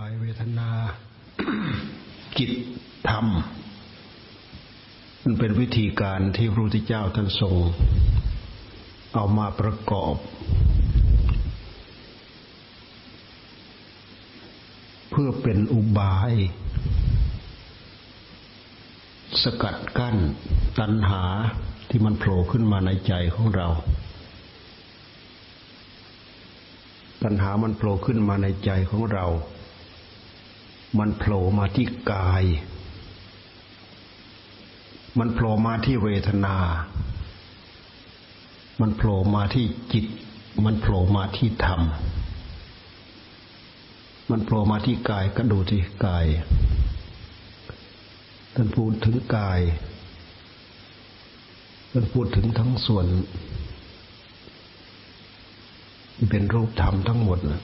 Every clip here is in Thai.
กายเวทนาจิตธรรม มันเป็นวิธีการที่พระพุทธเจ้าท่านทรงเอามาประกอบ เพื่อเป็นอุบาย สกัดกั้นตัณหาที่มันโผล่ขึ้นมาในใจของเราตัณหามันโผล่ขึ้นมาในใจของเรา มันโผล่มาที่กาย มันโผล่มาที่เวทนา มันโผล่มาที่จิต มันโผล่มาที่ธรรม มันโผล่มาที่กายก็ดูที่กาย ท่านพูดถึงกาย ท่านพูดถึงทั้งส่วน เป็นรูปธรรมทั้งหมดนะ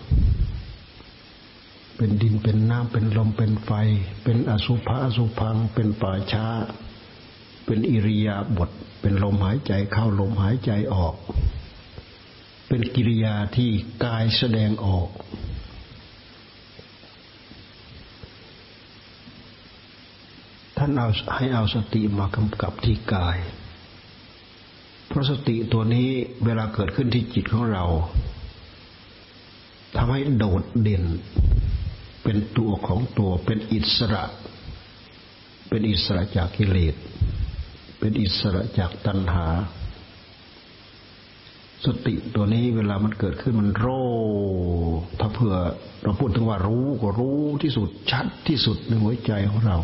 เป็นดินเป็นน้ำเป็นลมเป็นไฟ เป็นอสุภะอสุพัง เป็นป่าช้า เป็นอิริยาบถเป็นลมหายใจเข้าลมหายใจออก เป็นกิริยาที่กายแสดงออก ท่านเอาให้เอาสติมากำกับที่กาย เพราะสติตัวนี้เวลาเกิดขึ้นที่จิตของเราทำให้โดดเด่น เป็นตัวของตัวเป็นอิสระ เป็นอิสระจากกิเลส เป็นอิสระจากตัณหา สติตัวนี้เวลามันเกิดขึ้นมันโรถ้าเผื่อเราพูดถึงว่ารู้ก็รู้ที่สุดชัดที่สุดในหัวใจของเรา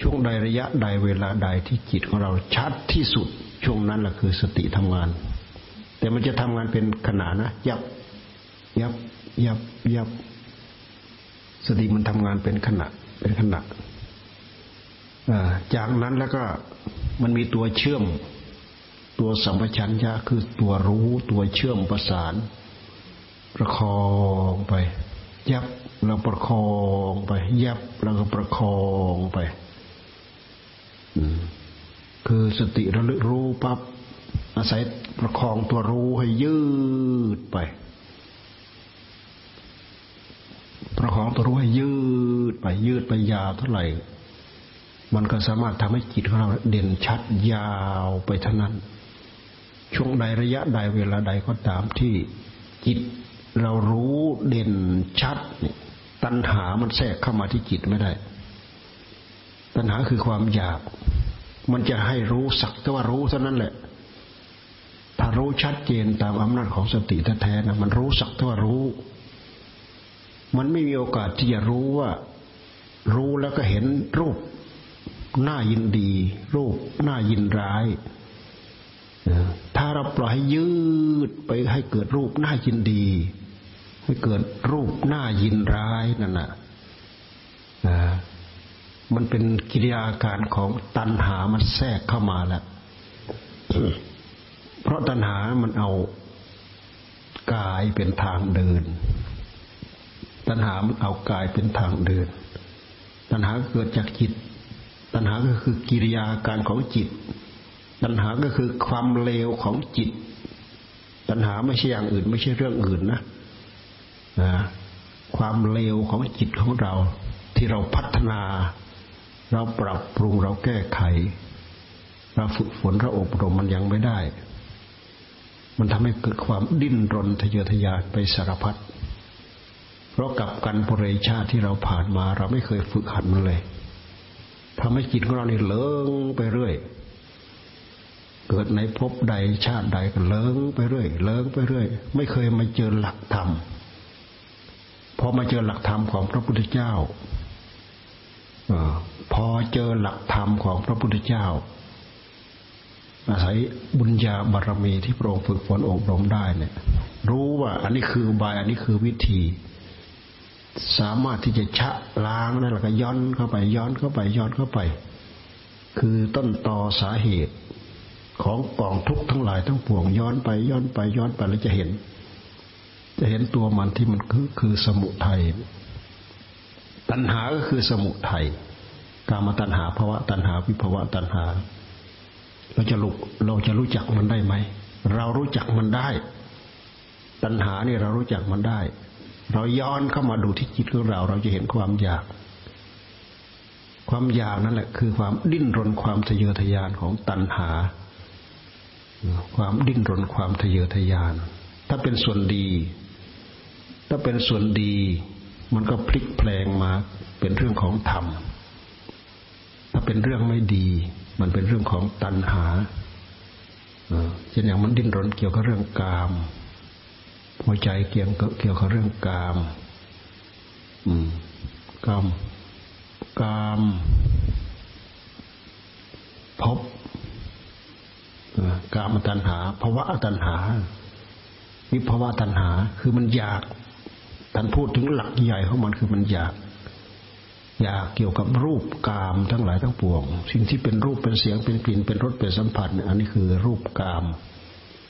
ช่วงใดระยะใดเวลาใดที่จิตของเราชัดที่สุด ช่วงนั้นแหละคือสติทำงาน แต่มันจะทำงานเป็นขนาดนะ ยับ ยับ ยับยับ สติมันทำงานเป็นขณะ เป็นขณะจากนั้นแล้วก็มันมีตัวเชื่อม ตัวสัมปชัญญะคือตัวรู้ตัวเชื่อมประสาน ประคองไป ยับเราประคองไป ยับเราก็ประคองไปคือสติระลึกรู้ปับ๊บอาศัยประคองตัวรู้ให้ยืดไป ประคองตัวรู้ให้ยืดไปยืดไปยาวเท่าไหร่ มันก็สามารถทำให้จิตของเราเด่นชัดยาวไปเท่านั้น ช่วงใดระยะใดเวลาใดก็ตามที่จิตเรารู้เด่นชัดเนี่ยตัณหามันแทรกเข้ามาที่จิตไม่ได้ ตัณหาคือความอยาก มันจะให้รู้สักแต่ว่ารู้เท่านั้นแหละ ถ้ารู้ชัดเจนตามอำนาจของสติแท้ๆนะมันรู้สักแต่ว่ารู้ มันไม่มีโอกาสที่จะรู้ว่า รู้แล้วก็เห็นรูปน้ายินดี รูปน้ายินร้ายถ้าเราปล่อยให้ยืดไปให้เกิดรูปน้ายินดี ให้เกิดรูปน้ายินร้ายนั่นน่ะมันเป็นกิริยาการของตัณหามันแทรกเข้ามาแล้ว เพราะตัณหามันเอากายเป็นทางเดิน ตัณหามันเอากายเป็นทางเดิน ตัณหาเกิดจากจิต ตัณหาก็คือกิริยาการของจิต ตัณหาก็คือความเลวของจิต ตัณหาไม่ใช่อย่างอื่น ไม่ใช่เรื่องอื่นนะนะความเลวของจิตของเรา ที่เราพัฒนา เราปรับปรุงเราแก้ไข เราฝึกฝนเราอบรมมันยังไม่ได้ มันทำให้เกิดความดิ้นรนทะเยอทะยานไปสารพัด เพราะกับกันปริชาติที่เราผ่านมา เราไม่เคยฝึกหัดมันเลยทำให้จิตของเราเนี่เลิงไปเรื่อย เกิดในภพใดชาติใดก็เลิงไปเรื่อยเลิงไปเรื่อย ไม่เคยมาเจอหลักธรรมพอมาเจอหลักธรรมของพระพุทธเจ้าอพอเจอหลักธรรมของพระพุทธเจ้า อาศัยบุญญาบารรมีที่พระองค์ฝึกฝนอบรมได้เนี่ย รู้ว่าอันนี้คือบายอันนี้คือวิธี สามารถที่จะชะล้างนั่นแหละก็ย้อนเข้าไป ย้อนเข้าไป ย้อนเข้าไป คือต้นตอสาเหตุของกองทุกข์ทั้งหลายทั้งปวงย้อนไป ย้อนไปย้อนไปแล้วจะเห็น จะเห็นตัวมันที่มันคือคือสมุทัยตัณหาก็คือสมุทัยกามตัณหาภาวะตัณหาวิภาวะตัณหา เราจะลุกเราจะรู้จักมันได้ไหม เรารู้จักมันได้ ตัณหานี่เรารู้จักมันได้ เราย้อนเข้ามาดูที่จิตของเรา เราจะเห็นความอยาก ความอยากนั่นแหละ คือความดิ้นรนความทะเยอทะยานของตัณหา ความดิ้นรนความทะเยอทะยาน ถ้าเป็นส่วนดี ถ้าเป็นส่วนดี มันก็พลิกแปลงมาเป็นเรื่องของธรรม ถ้าเป็นเรื่องไม่ดี มันเป็นเรื่องของตัณหาเช่นอย่างมันดิ้นรนเกี่ยวกับเรื่องกาม หัวใจเกี่ยวกับเกี่ยวกับเรื่องกาม อืม กาม กามพบกามตัณหาภาวะตัณหา วิภาวะตัณหา คือมันอยากท่านพูดถึงหลักใหญ่ของมันคือมันอยาก อยากเกี่ยวกับรูปกามทั้งหลายทั้งปวง สิ่งที่เป็นรูปเป็นเสียงเป็นกลิ่นเป็นรสเป็นสัมผัสอันนี้คือรูปกาม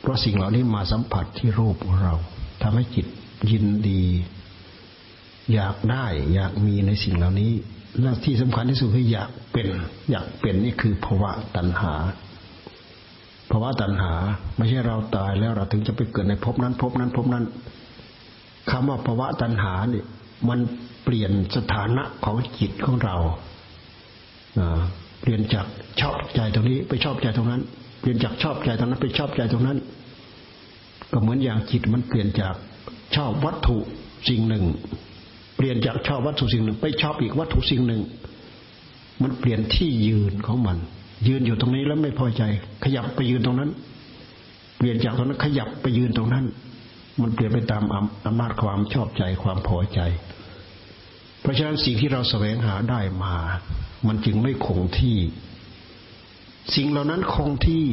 เพราะสิ่งเหล่านี้มาสัมผัสที่รูปของเรา ทำให้จิตยินดี อยากได้ อยากมีในสิ่งเหล่านี้และที่สำคัญที่สุดคืออยากเป็น อยากเป็นนี่คือภาวะตัณหาภาวะตัณหา ไม่ใช่เราตายแล้วเราถึงจะไปเกิดในภพนั้นภพนั้นภพนั้นคำว่าภาวะตัณหาเนี่ยมันเปลี่ยนสถานะของจิตของเราเปลี่ยนจากชอบใจตรงนี้ ไปชอบใจตรงนั้น เปลี่ยนจากชอบใจตรงนั้น ไปชอบใจตรงนั้น ก็เหมือนอย่างจิตมันเปลี่ยนจากชอบวัตถุสิ่งหนึ่ง เปลี่ยนจากชอบวัตถุสิ่งหนึ่ง ไปชอบอีกวัตถุสิ่งหนึ่ง มันเปลี่ยนที่ยืนของมัน ยืนอยู่ตรงนี้แล้วไม่พอใจ ขยับไปยืนตรงนั้น เปลี่ยนจากตรงนั้นขยับไปยืนตรงนั้น มันเปลี่ยนไปตามอำนาจความชอบใจความพอใจ เพราะฉะนั้นสิ่งที่เราแสวงหาได้มา มันจึงไม่คงที่ สิ่งเหล่านั้นคงที่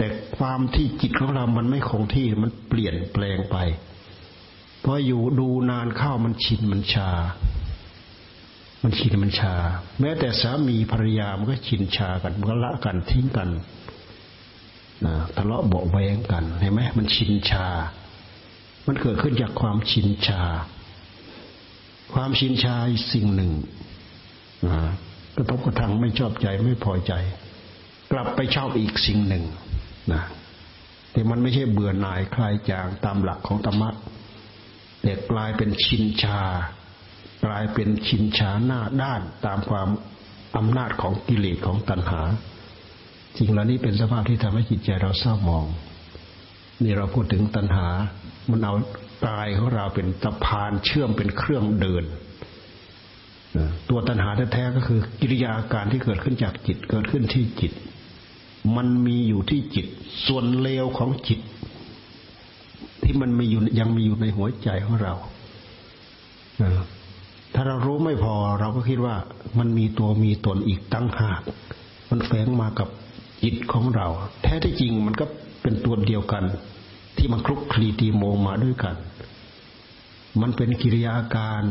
แต่ความที่จิตของเรา มันไม่คงที่ มันเปลี่ยนแปลงไป เพราะอยู่ดูนานเข้ามันชินมันชา มันชินมันชา แม้แต่สามีภรรยา มันก็ชินชากันมันก็ละกันทิ้งกันนะทะเลาะเบาแวงกันเห็นไหมมันชินชา มันเกิดขึ้นจากความชินชา ความชินชาสิ่งหนึ่งนะกระทบกระทั่งไม่ชอบใจไม่พอใจ กลับไปชอบอีกสิ่งหนึ่ง นะแต่มันไม่ใช่เบื่อหน่ายคลายจางตามหลักของธรรมะแต่กลายเป็นชินชา กลายเป็นชินชาหน้าด้านตามความอำนาจของกิเลสของตัณหาสิ่งเหล่านี้เป็นสภาพที่ทำให้จิตใจเราเศร้าหมอง นี่เราพูดถึงตัณหา มันเอากายของเราเป็นตะพานเชื่อมเป็นเครื่องเดินตัวตัณหาแท้ๆก็คือกิริยาการที่เกิดขึ้นจากจิตเกิดขึ้นที่จิต มันมีอยู่ที่จิต ส่วนเลวของจิต ที่มันมีอยู่ยังมีอยู่ในหัวใจของเราถ้าเรารู้ไม่พอ เราก็คิดว่ามันมีตัวมีตนอีกตั้งหาก มันแฝงมากับจิตของเรา แท้ที่จริงมันก็เป็นตัวเดียวกัน ที่มันคลุกคลีตีโมมาด้วยกัน มันเป็นกิริยาอาการ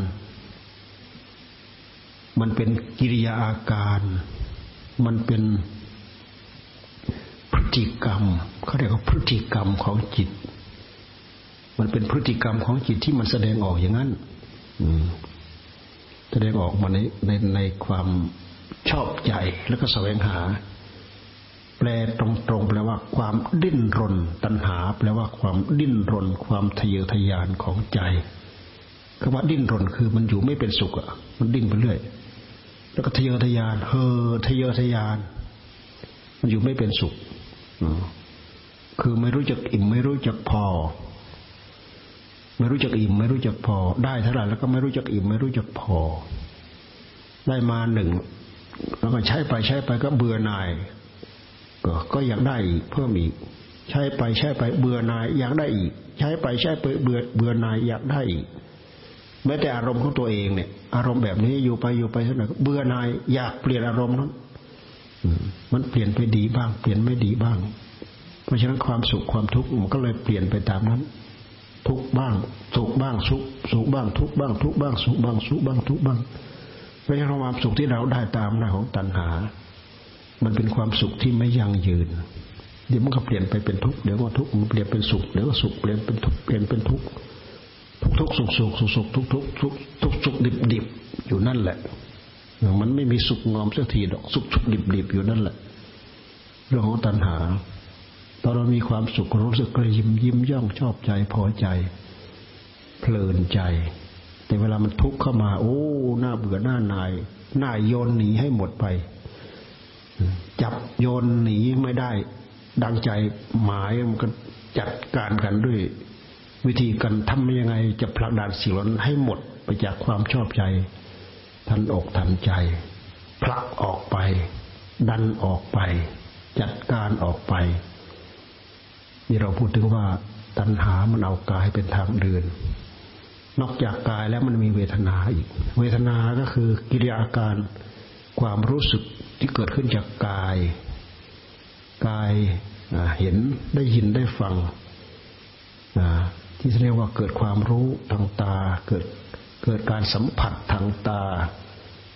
มันเป็นกิริยาอาการ มันเป็น ติกรรมเขาเรียกว่าพฤติกรรมของจิต มันเป็นพฤติกรรมของจิตที่มันแสดงออกอย่างนั้นแสดงออกมาในในในความชอบใจแล้วก็แสวงหา แปลตรงๆแปลว่าความดิ้นรน ตัณหา แปลว่าความดิ้นรน ความทะเยอทะยานของใจคำว่าดิ้นรนคือมันอยู่ไม่เป็นสุขอะ มันดิ้นไปเรื่อยแล้วก็ทะเยอทะยานเฮอทะเยอทะยาน มันอยู่ไม่เป็นสุข คือไม่รู้จักอิ่ม ไม่รู้จักพอ ไม่รู้จักอิ่ม ไม่รู้จักพอ ได้เท่าไหร่แล้วก็ไม่รู้จักอิ่ม ไม่รู้จักพอ ได้มาหนึ่งแล้วก็ใช้ไปใช้ไปก็เบื่อหน่ายก็ก็อยากได้อีกเพิ่มอีก ใช้ไปใช้ไปเบื่อหน่าย อยากได้อีก ใช้ไปใช้ไปเบื่อเบื่อหน่ายอยากได้อีกแม้แต่อารมณ์ของตัวเองเนี่ย อารมณ์แบบนี้อยู่ไปอยู่ไปสักหน่เบื่อหน่ายอยากเปลี่ยนอารมณ์นั้น มันเปลี่ยนไปดีบ้าง เปลี่ยนไม่ดีบ้าง เพราะฉะนั้นความสุขความทุกข์มันก็เลยเปลี่ยนไปตามนั้น ทุกบ้างสุขบ้างสุขสุขบ้าง ทุกบ้างทุกบ้างสุขบ้างสุขบ้างทุกบ้างเพราะฉะนั้นความสุขที่เราได้ตามหน้าของตัณหา มันเป็นความสุขที่ไม่ยั่งยืน เดี๋ยวมันก็เปลี่ยนไปเป็นทุกข์เดี๋ยวก็ทุกข์มันเปลี่ยนเป็นสุขเดี๋ยวก็สุขเปลี่ยนเป็นทุกข์เปลี่ยนเป็นทุกข์ทุกทุกสุขสุขสุขสุขทุกทุกทุกทุกสุขดิบดิบอยู่นั่นแหละ มันไม่มีสุขงอมสักทีดอกสุขสุขดิบดิบอยู่นั่นแหละ เรื่องของตัณหา ตอนเรามีความสุขรู้สึกกระยิมยิ้มย่องชอบใจพอใจ เพลินใจ แต่เวลามันทุกข์เข้ามา โอ้หน้าเบื่อหน้านายหน้าโยนหนีให้หมดไป จับโยนหนีไม่ได้ ดังใจหมายมันก็จัดการกันด้วย วิธีการทำยังไงจะผลักดันสิ่งนั้นให้หมดไปจากความชอบใจ ทันอกทันใจผลักออกไป ดันออกไป จัดการออกไป นี่เราพูดถึงว่า ตัณหามันเอากายเป็นทางเดิน นอกจากกายแล้วมันมีเวทนาอีก เวทนาก็คือกิริยาการความรู้สึกที่เกิดขึ้นจากกาย กายเห็นได้ยินได้ฟังที่เรียกว่าเกิดความรู้ทางตาเกิด เกิดการสัมผัสทางตา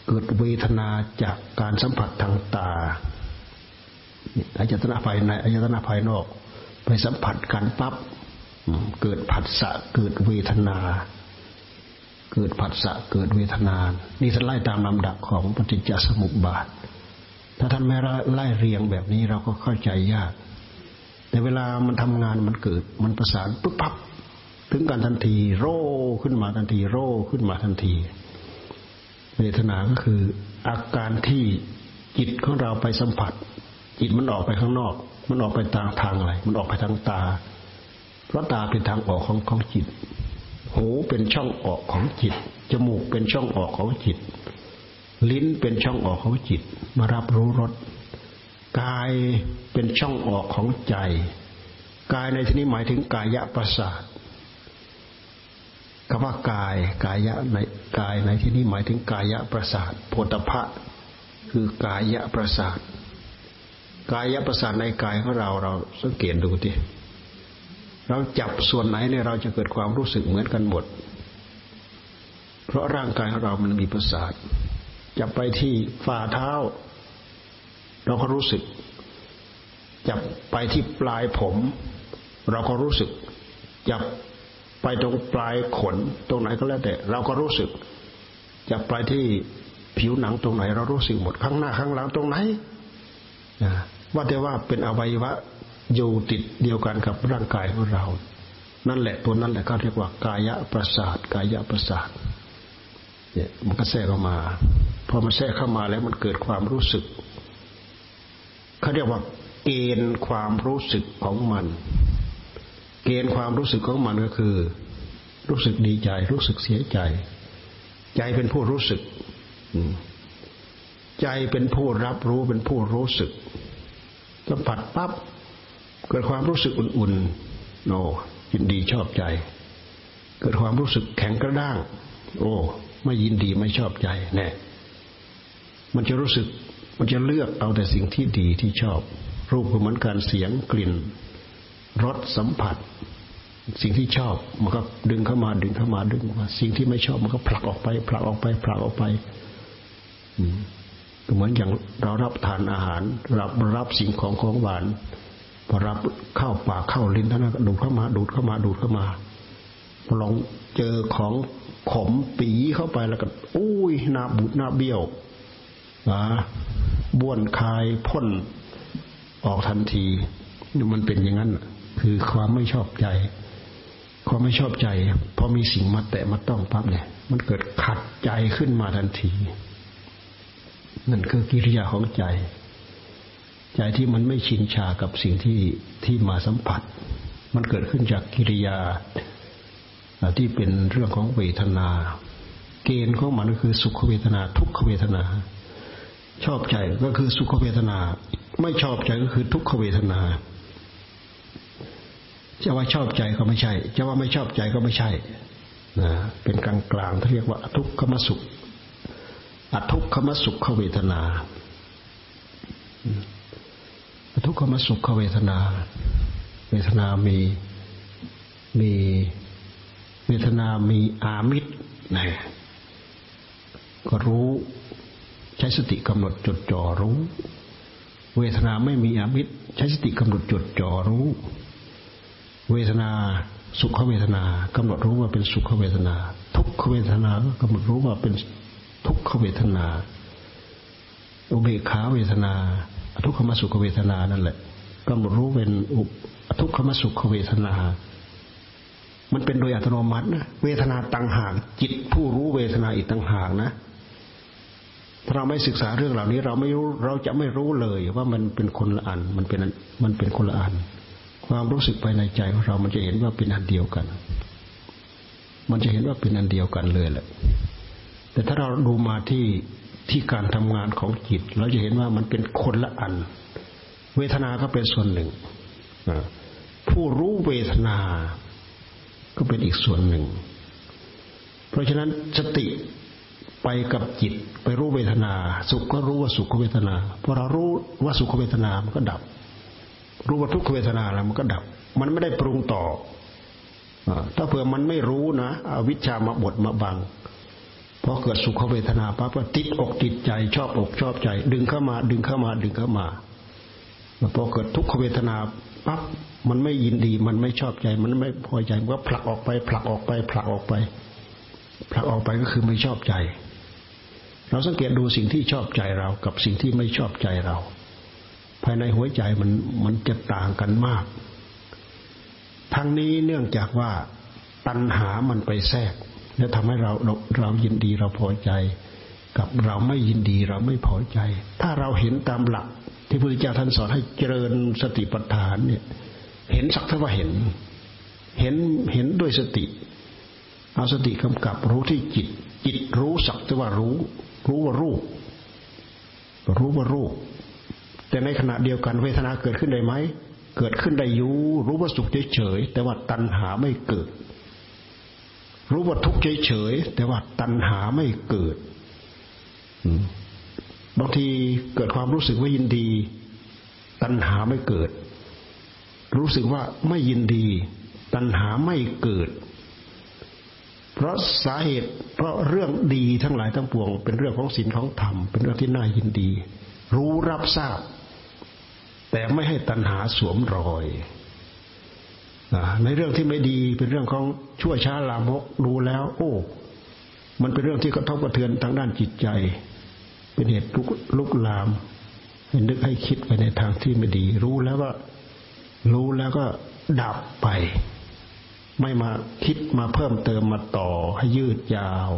เกิดเวทนาจากการสัมผัสทางตาอายตนะภายในอายตนะภายนอก ไปสัมผัสกันปั๊บเกิดผัสสะเกิดเวทนา เกิดผัสสะเกิดเวทนา นี่ท่านไล่ตามลำดับของปฏิจจสมุปบาท ถ้าท่านไม่ไล่เรียงแบบนี้เราก็เข้าใจยาก แต่เวลามันทำงานมันเกิด มันประสานปุ๊บปั๊บ ถึงกันทันที โร่ขึ้นมาทันที โร่ขึ้นมาทันที เวทนาก็คืออาการที่จิตของเราไปสัมผัส จิตมันออกไปข้างนอก มันออกไปทางทางอะไร มันออกไปทางตา เพราะตาเป็นทางออกของของจิต หูเป็นช่องออกของจิต จมูกเป็นช่องออกของจิต ลิ้นเป็นช่องออกของจิต มารับรู้รส กายเป็นช่องออกของใจ กายในที่นี้หมายถึงกายะประสาท คำว่ากายกายะในกายในที่นี้หมายถึงกายะประสาทโพธพะ คือกายะประสาท กายะประสาทในกายของเราเราสังเกตดูทีเราจับส่วนไหนเนี่ยเราจะเกิดความรู้สึกเหมือนกันหมด เพราะร่างกายของเรามันมีประสาทจับไปที่ฝ่าเท้า เราก็รู้สึก จับไปที่ปลายผม เราก็รู้สึก จับ ไปตรงปลายขนตรงไหนก็แล้วแต่ เราก็รู้สึกจะไปที่ผิวหนังตรงไหน เรารู้สึกหมดข้างหน้าข้างหลังตรงไหนว่าแต่ว่าเป็นอวัยวะอยู่ติดเดียวกันกับร่างกายของเรา นั่นแหละตัวนั้นแหละเขาเรียกว่ากายะประสาท กายะประสาทเนี่ยมันก็แทรกเข้ามา พอมันแทรกเข้ามาแล้วมันเกิดความรู้สึกเขาเรียกว่าเกณฑ์ความรู้สึกของมัน เกณฑ์ความรู้สึกของมันก็คือ รู้สึกดีใจ รู้สึกเสียใจ ใจเป็นผู้รู้สึก ใจเป็นผู้รับรู้เป็นผู้รู้สึกสัมผัสปั๊บเกิดความรู้สึกอุ่นๆโอ้ยินดีชอบใจ เกิดความรู้สึกแข็งกระด้าง โอ้ ไม่ยินดีไม่ชอบใจแน่มันจะรู้สึก มันจะเลือกเอาแต่สิ่งที่ดีที่ชอบ รูปก็เหมือนการเสียงกลิ่น รสสัมผัส สิ่งที่ชอบมันก็ดึงเข้ามาดึงเข้ามาดึงมาสิ่งที่ไม่ชอบมันก็ผลักออกไปผลักออกไปผลักออกไปเหมือนอย่างเรารับทานอาหาร รับรับสิ่งของของหวานพอรับเข้าปากเข้าลิ้นท่านก็ดูดเข้ามาดูดเข้ามาดูดเข้ามาลองเจอของขมปีเข้าไปแล้วก็อุ้ยหน้าบูดหน้าเบี้ยวนะบ้วนคายพ่นออกทันทีมันเป็นอย่างนั้น คือความไม่ชอบใจ ความไม่ชอบใจพอมีสิ่งมาแตะมาต้องปั๊บเนี่ยมันเกิดขัดใจขึ้นมาทันที นั่นคือกิริยาของใจ ใจที่มันไม่ชินชากับสิ่งที่ที่มาสัมผัส มันเกิดขึ้นจากกิริยาที่เป็นเรื่องของเวทนา เกณฑ์ของมันก็คือสุขเวทนา ทุกขเวทนา ชอบใจก็คือสุขเวทนา ไม่ชอบใจก็คือทุกขเวทนา จะว่าชอบใจก็ไม่ใช่ จะว่าไม่ชอบใจก็ไม่ใช่นะเป็นกลางกลางที่เรียกว่าทุกขมสุขอทุกขมสุขเวทนาทุกขมสุขเวทนา เวทนามีมีเวทนามีอามิตรนะก็รู้ใช้สติกำหนดจดจ่อรู้ เวทนาไม่มีอามิตร ใช้สติกำหนดจดจ่อรู้ เวทนา สุขเวทนากำหนดรู้ว่าเป็นสุขเวทนา ทุกขเวทนาก็กำหนดรู้ว่าเป็นทุกขเวทนา อุเบกขาเวทนา ทุกขมสุขเวทนานั่นแหละกำหนดรู้เป็นอุทุกขมสุขเวทนา มันเป็นโดยอัตโนมัตินะเวทนาต่างหากจิตผู้รู้เวทนาอีกต่างหากนะถ้าเราไม่ศึกษาเรื่องเหล่านี้ เราไม่รู้เราจะไม่รู้เลยว่ามันเป็นคนละอันมันเป็นมันเป็นคนละอัน ความรู้สึกภายในใจของเรา มันจะเห็นว่าเป็นอันเดียวกัน มันจะเห็นว่าเป็นอันเดียวกันเลยแหละ แต่ถ้าเราดูมาที่ที่การทำงานของจิต เราจะเห็นว่ามันเป็นคนละอัน เวทนาก็เป็นส่วนหนึ่ง ผู้รู้เวทนา ก็เป็นอีกส่วนหนึ่ง เพราะฉะนั้นสติไปกับจิต ไปรู้เวทนา สุขก็รู้ว่าสุขเวทนาพอเรารู้ว่าสุขเวทนามันก็ดับ รู้ว่าทุกขเวทนาแล้วมันก็ดับ มันไม่ได้ปรุงต่อถ้าเผื่อมันไม่รู้นะอวิชชามาบดมาบังพอเกิดสุขเวทนาปั๊บก็ติดอกติดใจ ชอบอกชอบใจ ดึงเข้ามา ดึงเข้ามา ดึงเข้ามาพอเกิดทุกขเวทนาปั๊บมันไม่ยินดี มันไม่ชอบใจ มันไม่พอใจมันก็ผลักออกไป ผลักออกไป ผลักออกไป ผลักออกไปก็คือไม่ชอบใจ เราสังเกตดูสิ่งที่ชอบใจเรากับสิ่งที่ไม่ชอบใจเรา ภายในหัวใจมันมันจะต่างกันมาก ทั้งนี้เนื่องจากว่าตัณหามันไปแทรก แล้วทำให้เราเราเรายินดีเราพอใจ กับเราไม่ยินดีเราไม่พอใจ ถ้าเราเห็นตามหลัก ที่พระพุทธเจ้าท่านสอนให้เจริญสติปัฏฐานเนี่ย เห็นสักเท่าว่าเห็น เห็นเห็นด้วยสติ เอาสติกำกับรู้ที่จิต จิตรู้สักเท่าว่ารู้ รู้ว่ารูปรู้ว่ารูป แต่ในขณะเดียวกันเวทนาเกิดขึ้นได้ไหม เกิดขึ้นได้อยู่รู้ว่าสุขเฉยแต่ว่าตัณหาไม่เกิด รู้ว่าทุกข์เฉยแต่ว่าตัณหาไม่เกิดบางทีเกิดความรู้สึกว่ายินดี ตัณหาไม่เกิด รู้สึกว่าไม่ยินดี ตัณหาไม่เกิด เพราะสาเหตุ เพราะเรื่องดีทั้งหลายทั้งปวง เป็นเรื่องของศีลของธรรมเป็นเรื่องที่น่ายินดี รู้รับทราบ แต่ไม่ให้ตัณหาสวมรอยในเรื่องที่ไม่ดีเป็นเรื่องของชั่วช้าลามกดูแล้ว โอ้ มันเป็นเรื่องที่กระทบกระเทือนทางด้านจิตใจ เป็นเหตุลุกลุกลามให้นึกให้คิดไปในทางที่ไม่ดี รู้แล้วก็รู้แล้วก็ดับไป ไม่มาคิดมาเพิ่มเติมมาต่อให้ยืดยาว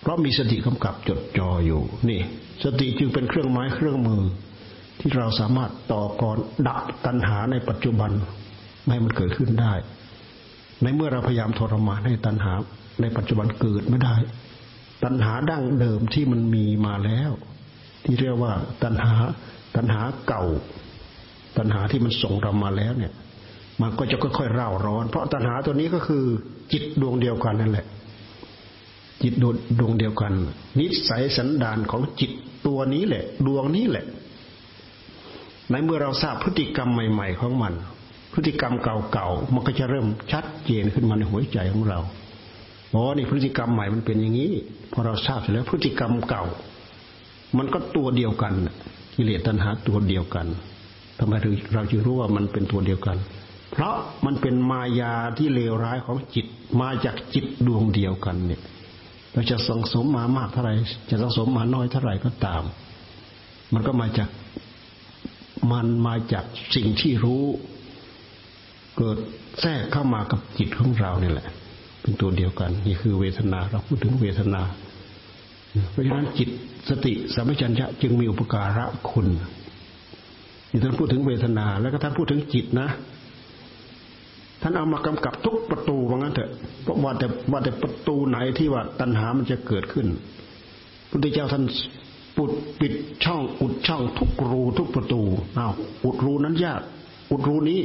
เพราะมีสติกำกับจดจ่ออยู่ นี่ สติจึงเป็นเครื่องไม้เครื่องมือ ที่เราสามารถต่อกรดับตัณหาในปัจจุบันไม่มันเกิดขึ้นได้ ในเมื่อเราพยายามทรมานให้ตัณหาในปัจจุบันเกิดไม่ได้ ตัณหาดั้งเดิมที่มันมีมาแล้ว ที่เรียกว่าตัณหาตัณหาเก่า ตัณหาที่มันส่งเรามาแล้วเนี่ย มันก็จะค่อยๆเร่าร้อน เพราะตัณหาตัวนี้ก็คือ จิตดวงเดียวกันนั่นแหละ จิตดวงเดียวกัน นิสัยสันดานของจิตตัวนี้แหละ ดวงนี้แหละ ในเมื่อเราทราบพฤติกรรมใหม่ ๆ ของมัน พฤติกรรมเก่าๆมันก็จะเริ่มชัดเจนขึ้นมาในหัวใจของเราอ๋อนี่พฤติกรรมใหม่มันเป็นอย่างนี้พอเราทราบเสร็จแล้วพฤติกรรมเก่า มันก็ตัวเดียวกันกิเลสตัณหาตัวเดียวกันทำไมเราจึงรู้ว่ามันเป็นตัวเดียวกัน เพราะมันเป็นมายาที่เลวร้ายของจิตมาจากจิตดวงเดียวกันเนี่ยเราจะสังสมมามากเท่าไหร่จะสังสมมาน้อยเท่าไหร่ก็ตาม มันก็มาจาก มันมาจากสิ่งที่รู้ เกิดแทรกเข้ามากับจิตของเราเนี่ยแหละ เป็นตัวเดียวกัน นี่คือเวทนาเราพูดถึงเวทนา เพราะฉะนั้นจิตสติสัมปชัญญะจึงมีอุปการะคุณนี่ท่านพูดถึงเวทนา แล้วก็ท่านพูดถึงจิตนะ ท่านเอามากำกับทุกประตูว่างั้นเถอะเพราะว่าแต่ว่าแต่ประตูไหนที่ว่าตัณหามันจะเกิดขึ้นพุทธเจ้าท่าน ปุดปิดช่องอุดช่องทุกรูทุกประตูอ้าวอุดรูนั้นยาก อุดรูนี้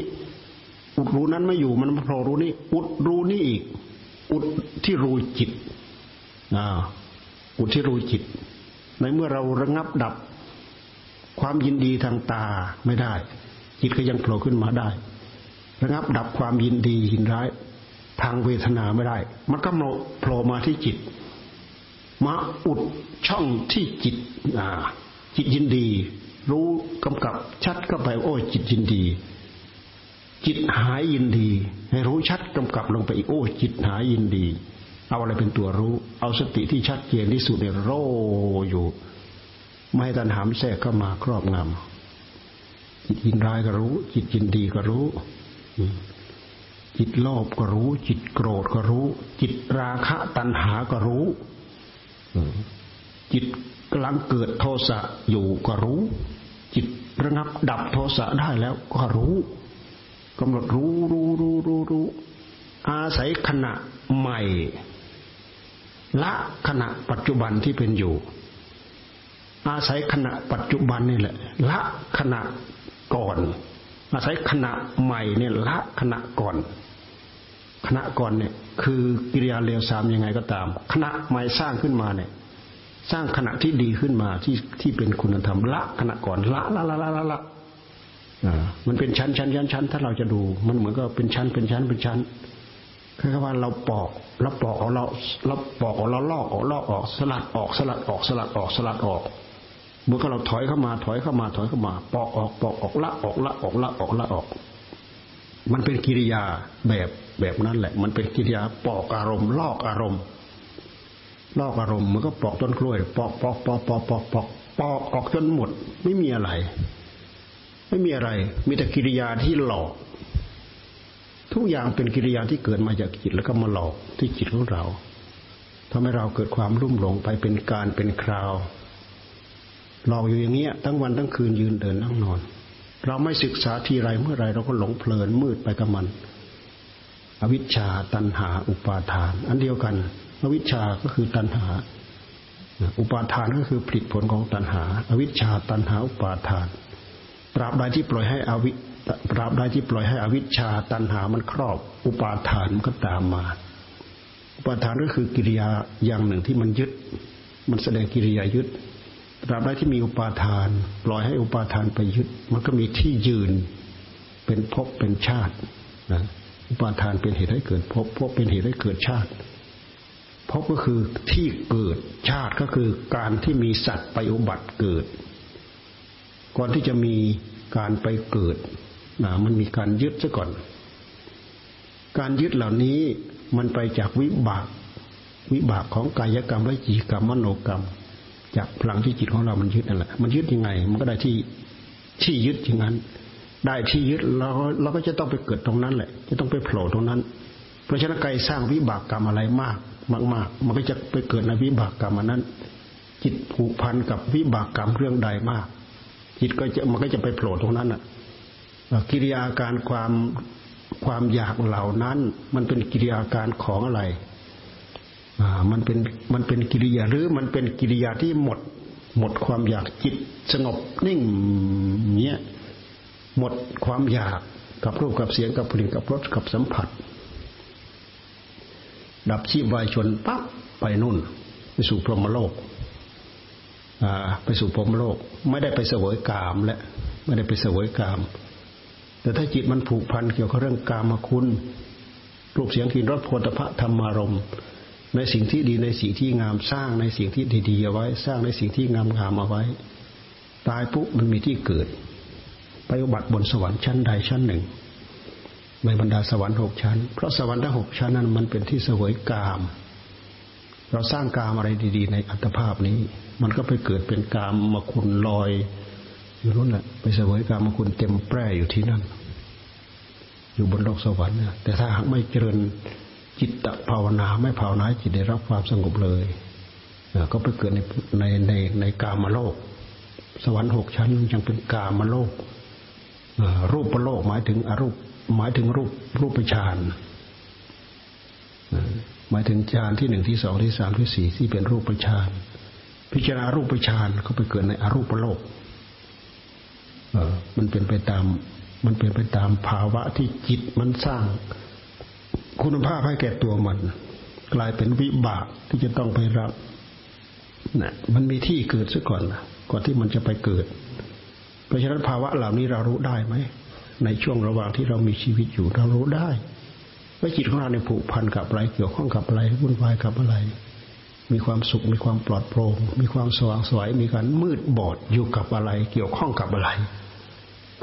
อุดรูนั้นไม่อยู่มันมาโผล่รูนี้ อุดรูนี้อีก อุดที่รูจิตอ่าอุดที่รูจิต ในเมื่อเราระงับดับ ความยินดีทางตาไม่ได้ จิตก็ยังโผล่ขึ้นมาได้ ระงับดับความยินดียินร้าย ทางเวทนาไม่ได้ มันก็โผล่มาที่จิต มาอุดช่องที่จิตอ่าจิตยินดี รู้กำกับชัดเข้าไปโอ้จิตยินดี จิตหายยินดี ให้รู้ชัดกำกับลงไปอีกโอ้จิตหายยินดี เอาอะไรเป็นตัวรู้ เอาสติที่ชัดเจนที่สุดเนี่ยโรอยู่ไม่ให้ตัณหามแทรกเข้ามาครอบงำจิตยินร้ายก็รู้ จิตยินดีก็รู้จิตโลภก็รู้ จิตโกรธก็รู้ จิตราคะตัณหาก็รู้ จิตกำลังเกิดโทสะอยู่ก็รู้ จิตระงับดับโทสะได้แล้วก็รู้กำหนดรู้รู้รู้รู้รู้อาศัยขณะใหม่ ละขณะปัจจุบันที่เป็นอยู่ อาศัยขณะปัจจุบันนี่แหละ ละขณะก่อน อาศัยขณะใหม่เนี่ยละขณะก่อน ขณะก่อนเนี่ย คือกิริยาเร็วสามยังไงก็ตามขณะใหม่สร้างขึ้นมาเนี่ย สร้างขณะที่ดีขึ้นมาที่ที่เป็นคุณธรรมละขณะก่อนละละละละละละมันเป็นชั้นชั้นชั้นชั้นถ้าเราจะดู มันเหมือนกับเป็นชั้นเป็นชั้นเป็นชั้นคือว่าเราปอกเราปอกเอาเราเราปอกเอาเราลอกออกลอกออกสลัดออกสลัดออกสลัดออกสลัดออกเมื่อเราถอยเข้ามาถอยเข้ามาถอยเข้ามา ปอกออกปอกออกละออกละออกละออกละออก มันเป็นกิริยาแบบแบบนั้นแหละ มันเป็นกิริยาปอกอารมณ์ ลอกอารมณ์ ลอกอารมณ์มันก็ปอกต้นกล้วย ปอกปอกปอกปอกปอกปอกปอกออกจนหมด ไม่มีอะไร ไม่มีอะไร มีแต่กิริยาที่หลอก ทุกอย่างเป็นกิริยาที่เกิดมาจากจิตแล้วก็มาหลอกที่จิตของเราทำให้เราเกิดความรุ่มหลงไปเป็นการเป็นคราวหลอกอยู่อย่างเงี้ย ทั้งวันทั้งคืนยืนเดินนั่งนอน เราไม่ศึกษาทีไรเมื่อไรเราก็หลงเพลินมืดไปกับมัน อวิชชาตันหา อุปาทาน อันเดียวกัน อวิชชาก็คือตันหา อุปาทานก็คือผลิตผลของตันหา อวิชชาตันหาอุปาทานตราบใดที่ปล่อยให้อวิตราบใดที่ปล่อยให้อวิชชาตันหามันครอบ อุปาทานมันก็ตามมา อุปาทานก็คือกิริยาอย่างหนึ่งที่มันยึด มันแสดงกิริยายึด ตราบใดที่มีอุปาทาน ปล่อยให้อุปาทานไปยึด มันก็มีที่ยืนเป็นภพเป็นชาตินะอุปาทานเป็นเหตุให้เกิดภพภพเป็นเหตุให้เกิดชาติภพก็คือที่เกิดชาติก็คือการที่มีสัตว์ไปอุบัติเกิด ก่อนที่จะมีการไปเกิดนะมันมีการยึดซะก่อน การยึดเหล่านี้มันไปจากวิบาก วิบากของกายกรรมวิจีกรรมมโนกรรม จากพลังที่จิตของเรามันยึดนั่นแหละ มันยึดยังไง มันก็ได้ที่ที่ยึดอย่างนั้น ได้ที่ยึดเราเราก็จะต้องไปเกิดตรงนั้นแหละ จะต้องไปโผล่ตรงนั้น เพราะฉะนั้นใครสร้างวิบากกรรมอะไรมากมากๆมันก็จะไปเกิดในวิบากกรรมนั้น จิตผูกพันกับวิบากกรรมเรื่องใดมาก จิตก็จะมันก็จะไปโผล่ตรงนั้นอะกิริยาการความความอยากเหล่านั้น มันเป็นกิริยาการของอะไร มันเป็นมันเป็นกิริยาหรือมันเป็นกิริยาที่หมด หมดความอยากจิตสงบนิ่งเนี้ยหมดความอยากกับรูปกับเสียงกับกลิ่นกับรสกับสัมผัส ดับชีพวายชนปั๊บไปนู่น ไปสู่พรหมโลกไปสู่พรหมโลก ไม่ได้ไปเสวยกามและไม่ได้ไปเสวยกาม แต่ถ้าจิตมันผูกพันเกี่ยวกับเรื่องกามคุณ รูปเสียงกลิ่นรสโผฏฐะธรรมารมณ์ ในสิ่งที่ดีในสิ่งที่งามสร้างในสิ่งที่ดีๆเอาไว้ สร้างในสิ่งที่งามงามเอาไว้ ตายปุ๊บมันมีที่เกิด ไปอุบัติบนสวรรค์ชั้นใดชั้นหนึ่ง ในบรรดาสวรรค์หกชั้น เพราะสวรรค์ทั้งหกชั้นนั้นมันเป็นที่เสวยกาม เราสร้างกามอะไรดี ๆ ในอัตภาพนี้ มันก็ไปเกิดเป็นกามมาคุณลอย อยู่นั่นแหละไปเสวยกรรมาคุณเต็มแปร่อยู่ที่นั่น อยู่บนโลกสวรรค์นี่ยแต่ถ้าหากไม่เจริญ จิตตภาวนาไม่ภาวนาจิตได้รับความสงบเลยก็ไปเกิดในในในในกามโลก สวรรค์หกชั้นยังเป็นกามโลกรูปโลกหมายถึงอรูป หมายถึงรูปรูปฌานหมายถึงฌานที่หนึ่งที่สองที่สามที่สี่ที่เป็นรูปฌานพิจารณารูปฌานเขาไปเกิดในอรูปโลกมันเป็นไปตาม มันเป็นไปตามภาวะที่จิตมันสร้าง คุณภาพให้แก่ตัวมัน กลายเป็นวิบากที่จะต้องไปรับนะมันมีที่เกิดซะก่อนนะก่อนที่มันจะไปเกิด เพราะฉะนั้นภาวะเหล่านี้เรารู้ได้ไหมในช่วงระหว่างที่เรามีชีวิตอยู่เรารู้ได้ว่าจิตของเราในผูกพันกับอะไรเกี่ยวข้องกับอะไรวุ่นวายกับอะไร มีความสุขมีความปลอดโปร่งมีความสว่างสวยมีการมืดบอดอยู่กับอะไร เกี่ยวข้องกับอะไร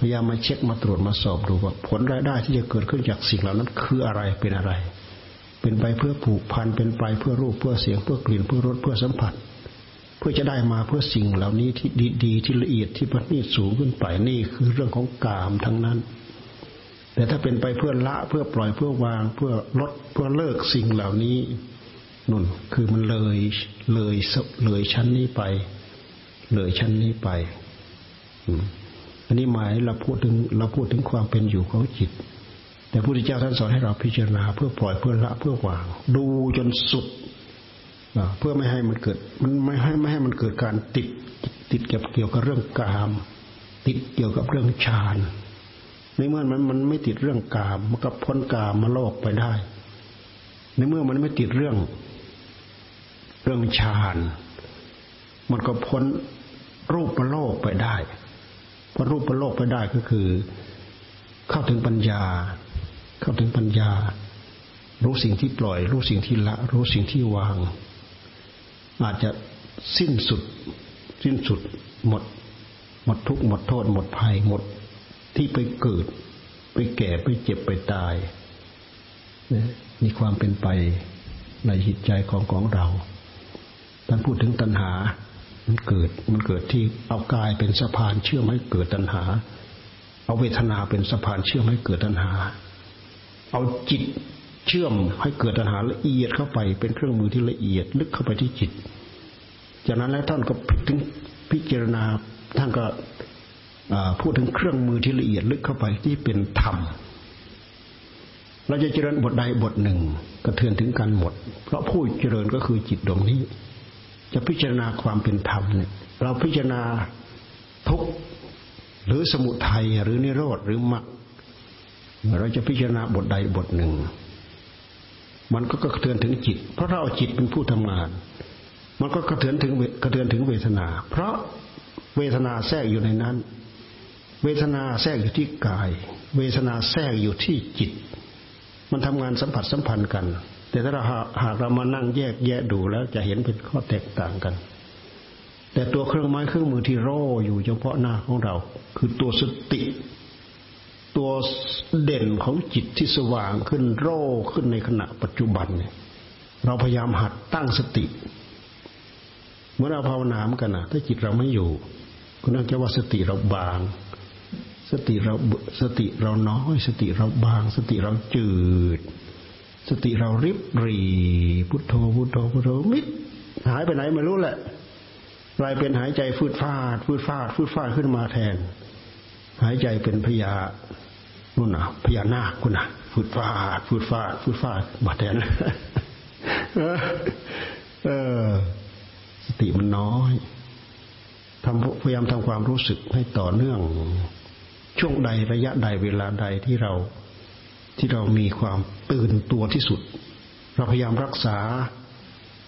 พยายามมาเช็คมาตรวจมาสอบดูว่า ผลรายได้ที่จะเกิดขึ้นจากสิ่งเหล่านั้นคืออะไรเป็นอะไร เป็นไปเพื่อผูกพันเป็นไปเพื่อรูปเพื่อเสียงเพื่อกลิ่นเพื่อรสเพื่อสัมผัส เพื่อจะได้มาเพื่อสิ่งเหล่านี้ที่ดีๆที่ละเอียดที่ประณีตสูงขึ้นไปนี่คือเรื่องของกามทั้งนั้น แต่ถ้าเป็นไปเพื่อละเพื่อปล่อยเพื่อวางเพื่อลดเพื่อเลิกสิ่งเหล่านี้นุ่นคือมันเลยเลยเลยชั้นนี้ไป เลยชั้นนี้ไปอัันนี้หมายเราพูดถึงเราพูดถึงความเป็นอยู่ของจิต แต่พระพุทธเจ้าท่านสอนให้เราพิจารณา เพื่อปล่อยเพื่อละเพื่อวาง ดูจนสุดเพื่อไม่ให้มันเกิด มันไม่ให้ไม่ให้มันเกิดการติดติดเกี่ยวเกี่ยวกับเรื่องกาม ติดเกี่ยวกับเรื่องฌานในเมื่อมันมันไม่ติดเรื่องกามมันก็พ้นกามมาโลกไปได้ ในเมื่อมันไม่ติดเรื่อง เรื่องฌาน มันก็พ้นรูปโลกไปได้ พ้นรูปโลกไปได้ก็คือ เข้าถึงปัญญา เข้าถึงปัญญา รู้สิ่งที่ปล่อย รู้สิ่งที่ละ รู้สิ่งที่วาง อาจจะสิ้นสุด สิ้นสุด หมด หมดทุกหมดโทษ หมดภัยหมดที่ไปเกิด ไปแก่ไปเจ็บไปตายมีความเป็นไปในจิตใจของของเราท่านพูดถึงตัณหา มันเกิด มันเกิดที่เอากายเป็นสะพานเชื่อมให้เกิดตัณหา เอาเวทนาเป็นสะพานเชื่อมให้เกิดตัณหา เอาจิตเชื่อมให้เกิดตัณหาละเอียดเข้าไป เป็นเครื่องมือที่ละเอียดลึกเข้าไปที่จิต จากนั้นแล้วท่านก็ถึงพิจารณาท่านก็พูดถึงเครื่องมือที่ละเอียดลึกเข้าไปที่เป็นธรรมเราจะเจริญบทใดบทหนึ่งกระเทือนถึงกันหมด เพราะผู้เจริญก็คือจิตดวงนี้ จะพิจารณาความเป็นธรรมเนี่ยเราพิจารณาทุกหรือสมุทัยหรือนิโรธหรือมรรคเราจะพิจารณาบทใดบทหนึ่ง มันก็กระเทือนถึงจิต เพราะเราจิตเป็นผู้ทำงาน มันก็กระเทือนถึงกระเทือนถึงเวทนา เพราะเวทนาแทรกอยู่ในนั้น เวทนาแทรกอยู่ที่กาย เวทนาแทรกอยู่ที่จิต มันทำงานสัมผัสสัมพันธ์กัน แต่ถ้าเราหากเรามานั่งแยกแยะดูแล้วจะเห็นเป็นข้อแตกต่างกัน แต่ตัวเครื่องไม้เครื่องมือที่โร่อยู่เฉพาะหน้าของเรา คือตัวสติ ตัวเด่นของจิตที่สว่างขึ้นโร่ขึ้นในขณะปัจจุบันเนี่ยเราพยายามหัดตั้งสติ เมื่อเราภาวนามกันนะถ้าจิตเราไม่อยู่ ก็นั่นจะว่าสติเราบาง สติเราสติเราน้อย สติเราบาง สติเราจืด สติเราริบรีพุทโธพุทโธพุทโธมิดหายไปไหนไม่รู้แหละกลายเป็นหายใจฟืดฟาดฟืดฟาดฟืดฟาดขึ้นมาแทน หายใจเป็นพยานู่นน่ะพญานาคคุณน่ะฟืดฟาดฟืดฟาดฟืดฟาดมาแทนเออสติมันน้อยทำพยายามทำความรู้สึกให้ต่อเนื่อง ช่วงใดระยะใดเวลาใดที่เราที่เรามีความ ตื่นตัวที่สุด เราพยายามรักษา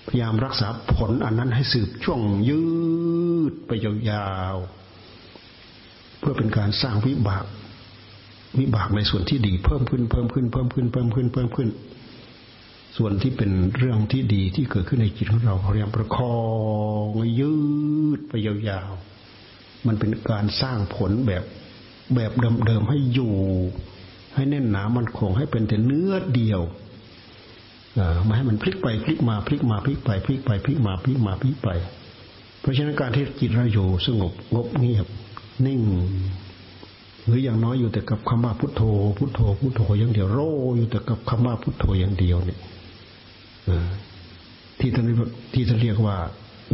พยายามรักษาผลอันนั้นให้สืบช่วงยืดไปยาวๆ เพื่อเป็นการสร้างวิบากวิบากในส่วนที่ดีเพิ่มขึ้นเพิ่มขึ้นเพิ่มขึ้นเพิ่มขึ้นเพิ่มขึ้น ส่วนที่เป็นเรื่องที่ดีที่เกิดขึ้นในจิตของเราพยายามประคองยืดไปยาวๆ มันเป็นการสร้างผลแบบแบบเดิมๆให้อยู่ ให้แน่นหนามันคงให้เป็นแต่เนื้อเดียวมาให้มันพลิกไปพลิกมาพลิกมาพลิกไปพลิกไปพลิกมาพลิกมาพลิกไป เพราะฉะนั้นการที่จิตเราอยู่สงบงบเงียบ นิ่ง หรืออย่างน้อยอยู่แต่กับคำว่าพุทโธ พุทโธพุทโธอย่างเดียวโรอยู่แต่กับคำว่าพุทโธอย่างเดียวเนี่ยที่ท่านที่ท่านเรียกว่า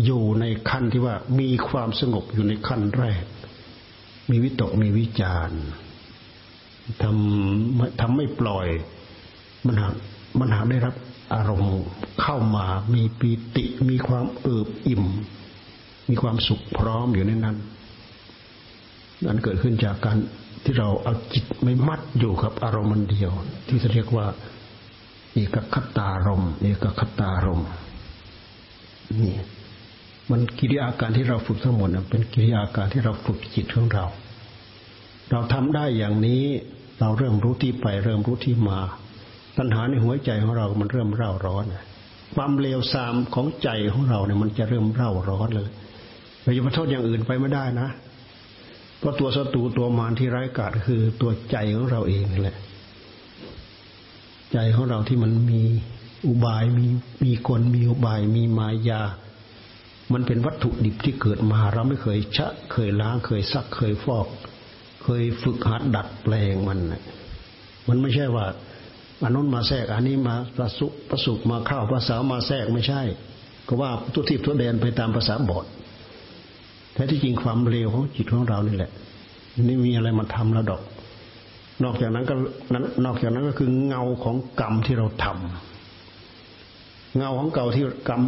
อยู่ในขั้นที่ว่ามีความสงบอยู่ในขั้นแรก มีวิตกมีวิจาร ทำทำไม่ปล่อย มันหากมันหากได้รับอารมณ์เข้ามามีปีติมีความเอิบอิ่ม มีความสุขพร้อมอยู่ในนั้นนั้นเกิดขึ้นจากการที่เราเอาจิตไม่มัดอยู่กับอารมณ์มันเดียว ที่จะเรียกว่าเอกคตารมเอกคตารมนี่มันกิริยาการที่เราฝึกทั้งหมดเป็นกิริยาการที่เราฝึกจิตของเรา เราทำได้อย่างนี้ เราเริ่มรู้ที่ไป เริ่มรู้ที่มา ปัญหาในหัวใจของเรา มันเริ่มเร่าร้อนความเลวทรามของใจของเราเนี่ยมันจะเริ่มเร่าร้อนเลยเราจะมาโทษอย่างอื่นไปไม่ได้นะ เพราะตัวศัตรูตัวมารที่ร้ายกาจคือตัวใจของเราเองนี่แหละ ใจของเราที่มันมีอุบายมีมีกลมีอุบายมีมายา มันเป็นวัตถุดิบที่เกิดมา เราไม่เคยชะ เคยล้างเคยซักเคยฟอก เคยฝึกหัดดัดแปลงมันมันไม่ใช่ว่าอันนู้นมาแทรก อันนี้มาประสุประสุมาเข้าภาษามาแทรกไม่ใช่ ก็ว่าทุทิพทุเดนไปตามภาษาบทแท้ที่จริงความเร็วของจิตของเรานี่แหละนี่มีอะไรมาทำเราดอก นอกจากนั้นก็นั้นนอกจากนั้นก็คือเงาของกรรมที่เราทำเงาของเก่าที่กรรม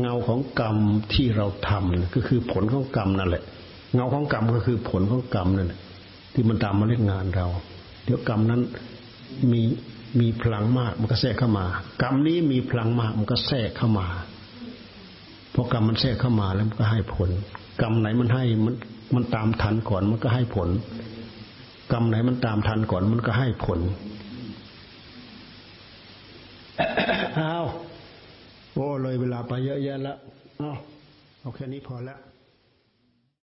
เงาของกรรมที่เราทำก็คือผลของกรรมนั่นแหละ เงาของกรรมก็คือผลของกรรมนั่นแหละ ที่มันตามมาเล่นงานเรา เดี๋ยวกรรมนั้นมีมีพลังมาก มันก็แทรกเข้ามา กรรมนี้มีพลังมาก มันก็แทรกเข้ามาเพอกรรมมันแทรกเข้ามาแล้วมันก็ให้ผล กรรมไหนมันให้มันมันตามทันก่อนมันก็ให้ผล กรรมไหนมันตามทันก่อนมันก็ให้ผลอ้าวโอ้เลยเวลาไปเยอะแยะแล้วเอาเอาแค่นี้พอแล้ว